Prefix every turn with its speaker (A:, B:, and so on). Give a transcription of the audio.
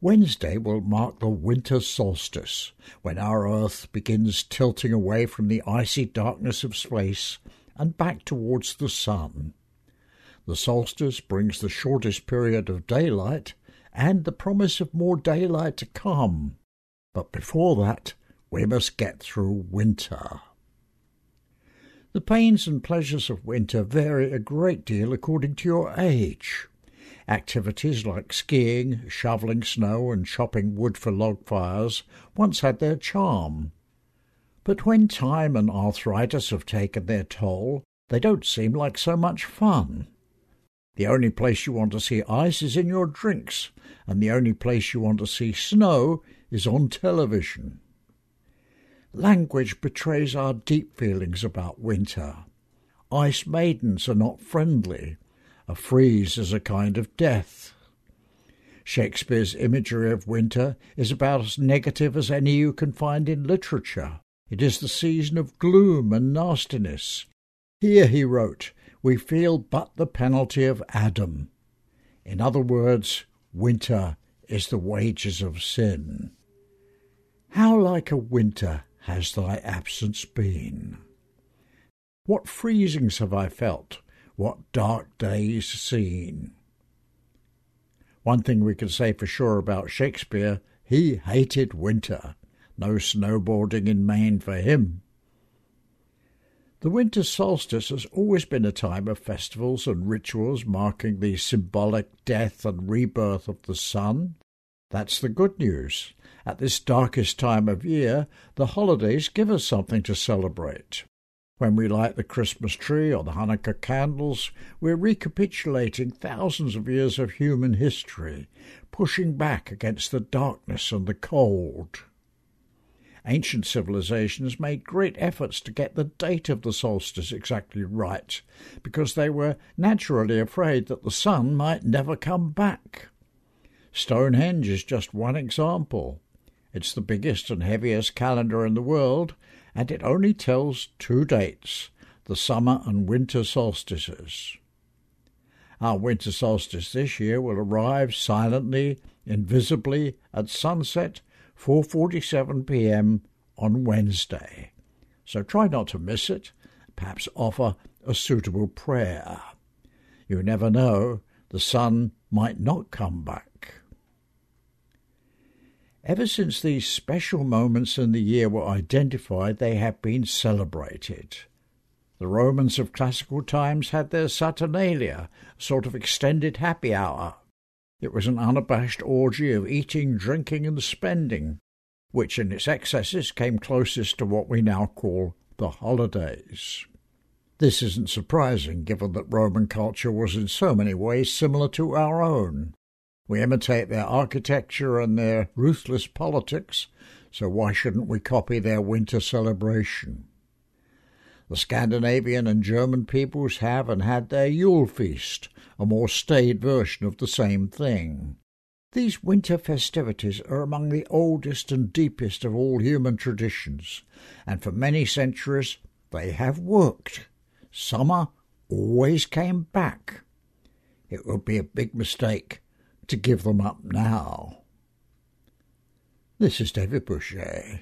A: Wednesday will mark the winter solstice, when our Earth begins tilting away from the icy darkness of space and back towards the sun. The solstice brings the shortest period of daylight and the promise of more daylight to come. But before that, we must get through winter. The pains and pleasures of winter vary a great deal according to your age. Activities like skiing, shoveling snow, and chopping wood for log fires once had their charm. But when time and arthritis have taken their toll, they don't seem like so much fun. The only place you want to see ice is in your drinks, and the only place you want to see snow is on television. Language betrays our deep feelings about winter. Ice maidens are not friendly. A freeze is a kind of death. Shakespeare's imagery of winter is about as negative as any you can find in literature. It is the season of gloom and nastiness. Here, he wrote, we feel but the penalty of Adam. In other words, winter is the wages of sin. How like a winter has thy absence been? What freezings have I felt? What dark days seen? One thing we can say for sure about Shakespeare he hated winter. No snowboarding in Maine for him. The winter solstice has always been a time of festivals and rituals marking the symbolic death and rebirth of the sun. That's the good news. At this darkest time of year, the holidays give us something to celebrate. When we light the Christmas tree or the Hanukkah candles, we're recapitulating thousands of years of human history, pushing back against the darkness and the cold. Ancient civilizations made great efforts to get the date of the solstice exactly right, because they were naturally afraid that the sun might never come back. Stonehenge is just one example. It's the biggest and heaviest calendar in the world, and it only tells two dates the summer and winter solstices. Our winter solstice this year will arrive silently, invisibly, at sunset 4:47 p.m. on Wednesday. So try not to miss it. Perhaps offer a suitable prayer. You never know, the sun might not come back. Ever since these special moments in the year were identified, they have been celebrated. The Romans of classical times had their Saturnalia, a sort of extended happy hour, it was an unabashed orgy of eating, drinking, and spending, which in its excesses came closest to what we now call the holidays. This isn't surprising, given that Roman culture was in so many ways similar to our own. We imitate their architecture and their ruthless politics, so why shouldn't we copy their winter celebration? The Scandinavian and German peoples have and had their Yule feast, a more staid version of the same thing. These winter festivities are among the oldest and deepest of all human traditions, and for many centuries they have worked. Summer always came back. It would be a big mistake to give them up now. This is David Boucher.